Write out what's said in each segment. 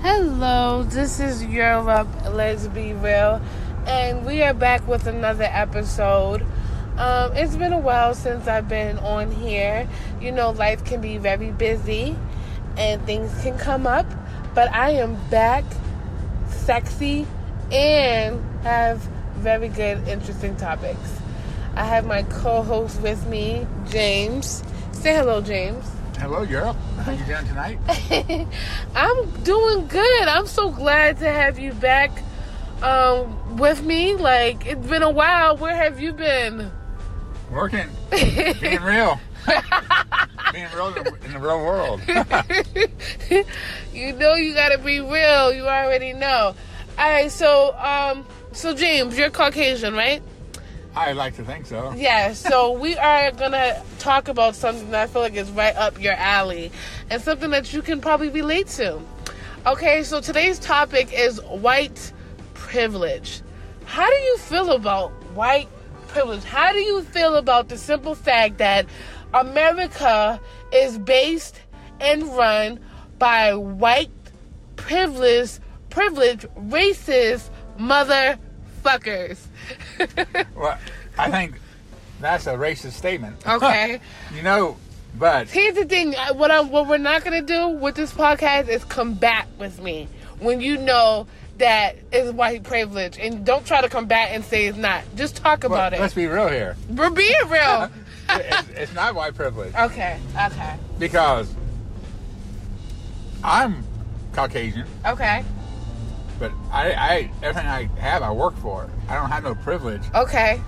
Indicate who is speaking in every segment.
Speaker 1: Hello, this is Europe. Let's be real, and we are back with another episode. Um, it's been a while since I've been on here. You know, life can be very busy, and things can come up. But I am back, sexy, and have very good, interesting topics. I have my co-host with me, James. Say hello, James.
Speaker 2: Hello, Europe. How you doing tonight?
Speaker 1: I'm doing good. I'm so glad to have you back um, with me. Like it's been a while. Where have you been?
Speaker 2: Working, being real, being real in the, in the real world.
Speaker 1: you know you gotta be real. You already know. All right. So, um, so James, you're Caucasian, right?
Speaker 2: I like to think so.
Speaker 1: Yeah, so we are gonna talk about something that I feel like is right up your alley and something that you can probably relate to. Okay, so today's topic is white privilege. How do you feel about white privilege? How do you feel about the simple fact that America is based and run by white privileged, privileged, racist motherfuckers?
Speaker 2: Well, I think that's a racist statement.
Speaker 1: Okay.
Speaker 2: you know, but
Speaker 1: Here's the thing: what I what we're not gonna do with this podcast is combat with me when you know that it's white privilege, and don't try to combat and say it's not. Just talk
Speaker 2: well,
Speaker 1: about it.
Speaker 2: let's be real here.
Speaker 1: We're being real.
Speaker 2: it's, it's not white privilege
Speaker 1: okay. Okay.
Speaker 2: because I'm Caucasian,
Speaker 1: Okay.
Speaker 2: But I, I everything I have, I work for. I don't have no privilege.
Speaker 1: Okay.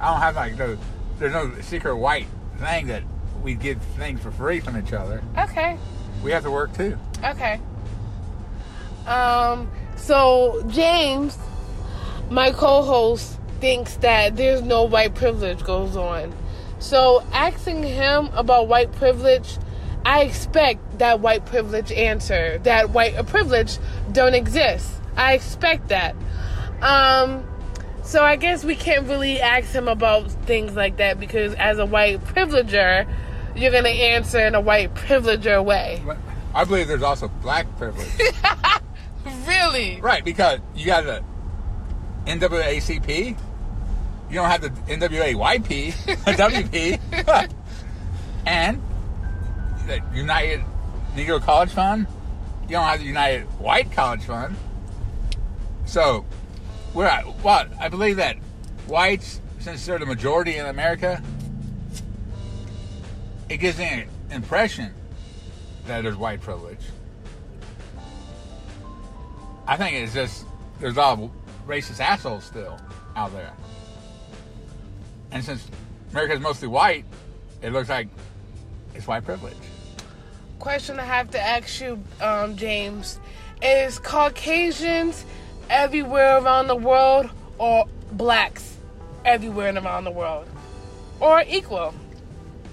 Speaker 2: I don't have like no. There's no secret white thing that we give things for free from each other.
Speaker 1: Okay.
Speaker 2: We have to work too.
Speaker 1: Okay. Um. So James, my co-host, thinks that there's no white privilege goes on. So asking him about white privilege, I expect that white privilege answer. That white privilege don't exist. I expect that. Um. So I guess we can't really ask him about things like that because as a white privileger, you're gonna answer in a white privileger way.
Speaker 2: I believe there's also black privilege.
Speaker 1: Really?
Speaker 2: right, because you got the NAACP. You don't have the NWAYP, WP, and the United Negro College Fund. You don't have the United White College Fund. So, we're at, what I believe that whites, since they're the majority in America, it gives me an impression that there's white privilege. I think it's just there's a lot of racist assholes still out there. And since America's mostly white, it looks like it's white privilege.
Speaker 1: Question I have to ask you, um, James, is Caucasians everywhere around the world or blacks everywhere and around the world? Or equal?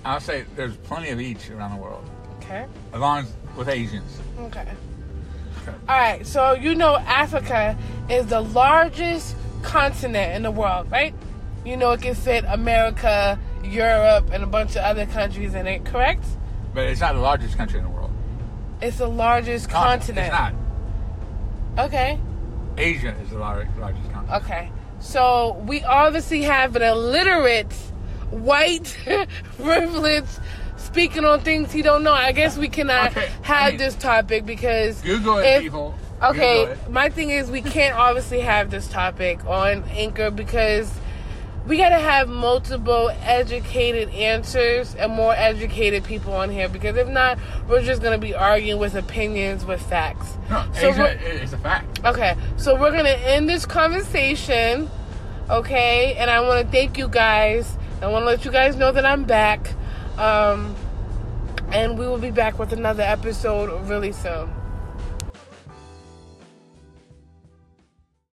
Speaker 2: I'll say there's plenty of each around the world,
Speaker 1: Okay.
Speaker 2: as long as with Asians.
Speaker 1: Okay. All right. So you know Africa is the largest continent in the world, right? You know it can fit America, Europe, and a bunch of other countries in it. Correct?
Speaker 2: But it's not the largest country in the world.
Speaker 1: It's the largest continent.
Speaker 2: It's not.
Speaker 1: Okay.
Speaker 2: Asia is the largest continent.
Speaker 1: Okay. So we obviously have an illiterate, white, privileged, speaking on things he don't know. I guess we cannot uh,
Speaker 2: Okay, I
Speaker 1: have
Speaker 2: mean-
Speaker 1: this topic because
Speaker 2: Google it,
Speaker 1: if-
Speaker 2: people.
Speaker 1: Okay,
Speaker 2: Google it.
Speaker 1: my thing is we can't obviously have this topic on Anchor because we gotta have multiple educated answers and more educated people on here because if not, we're just gonna be arguing with opinions with facts.
Speaker 2: No,
Speaker 1: So we're-
Speaker 2: a fact.
Speaker 1: Okay, so we're gonna end this conversation, okay? And I want to thank you guys. I want to let you guys know that I'm back, um, and we will be back with another episode really soon.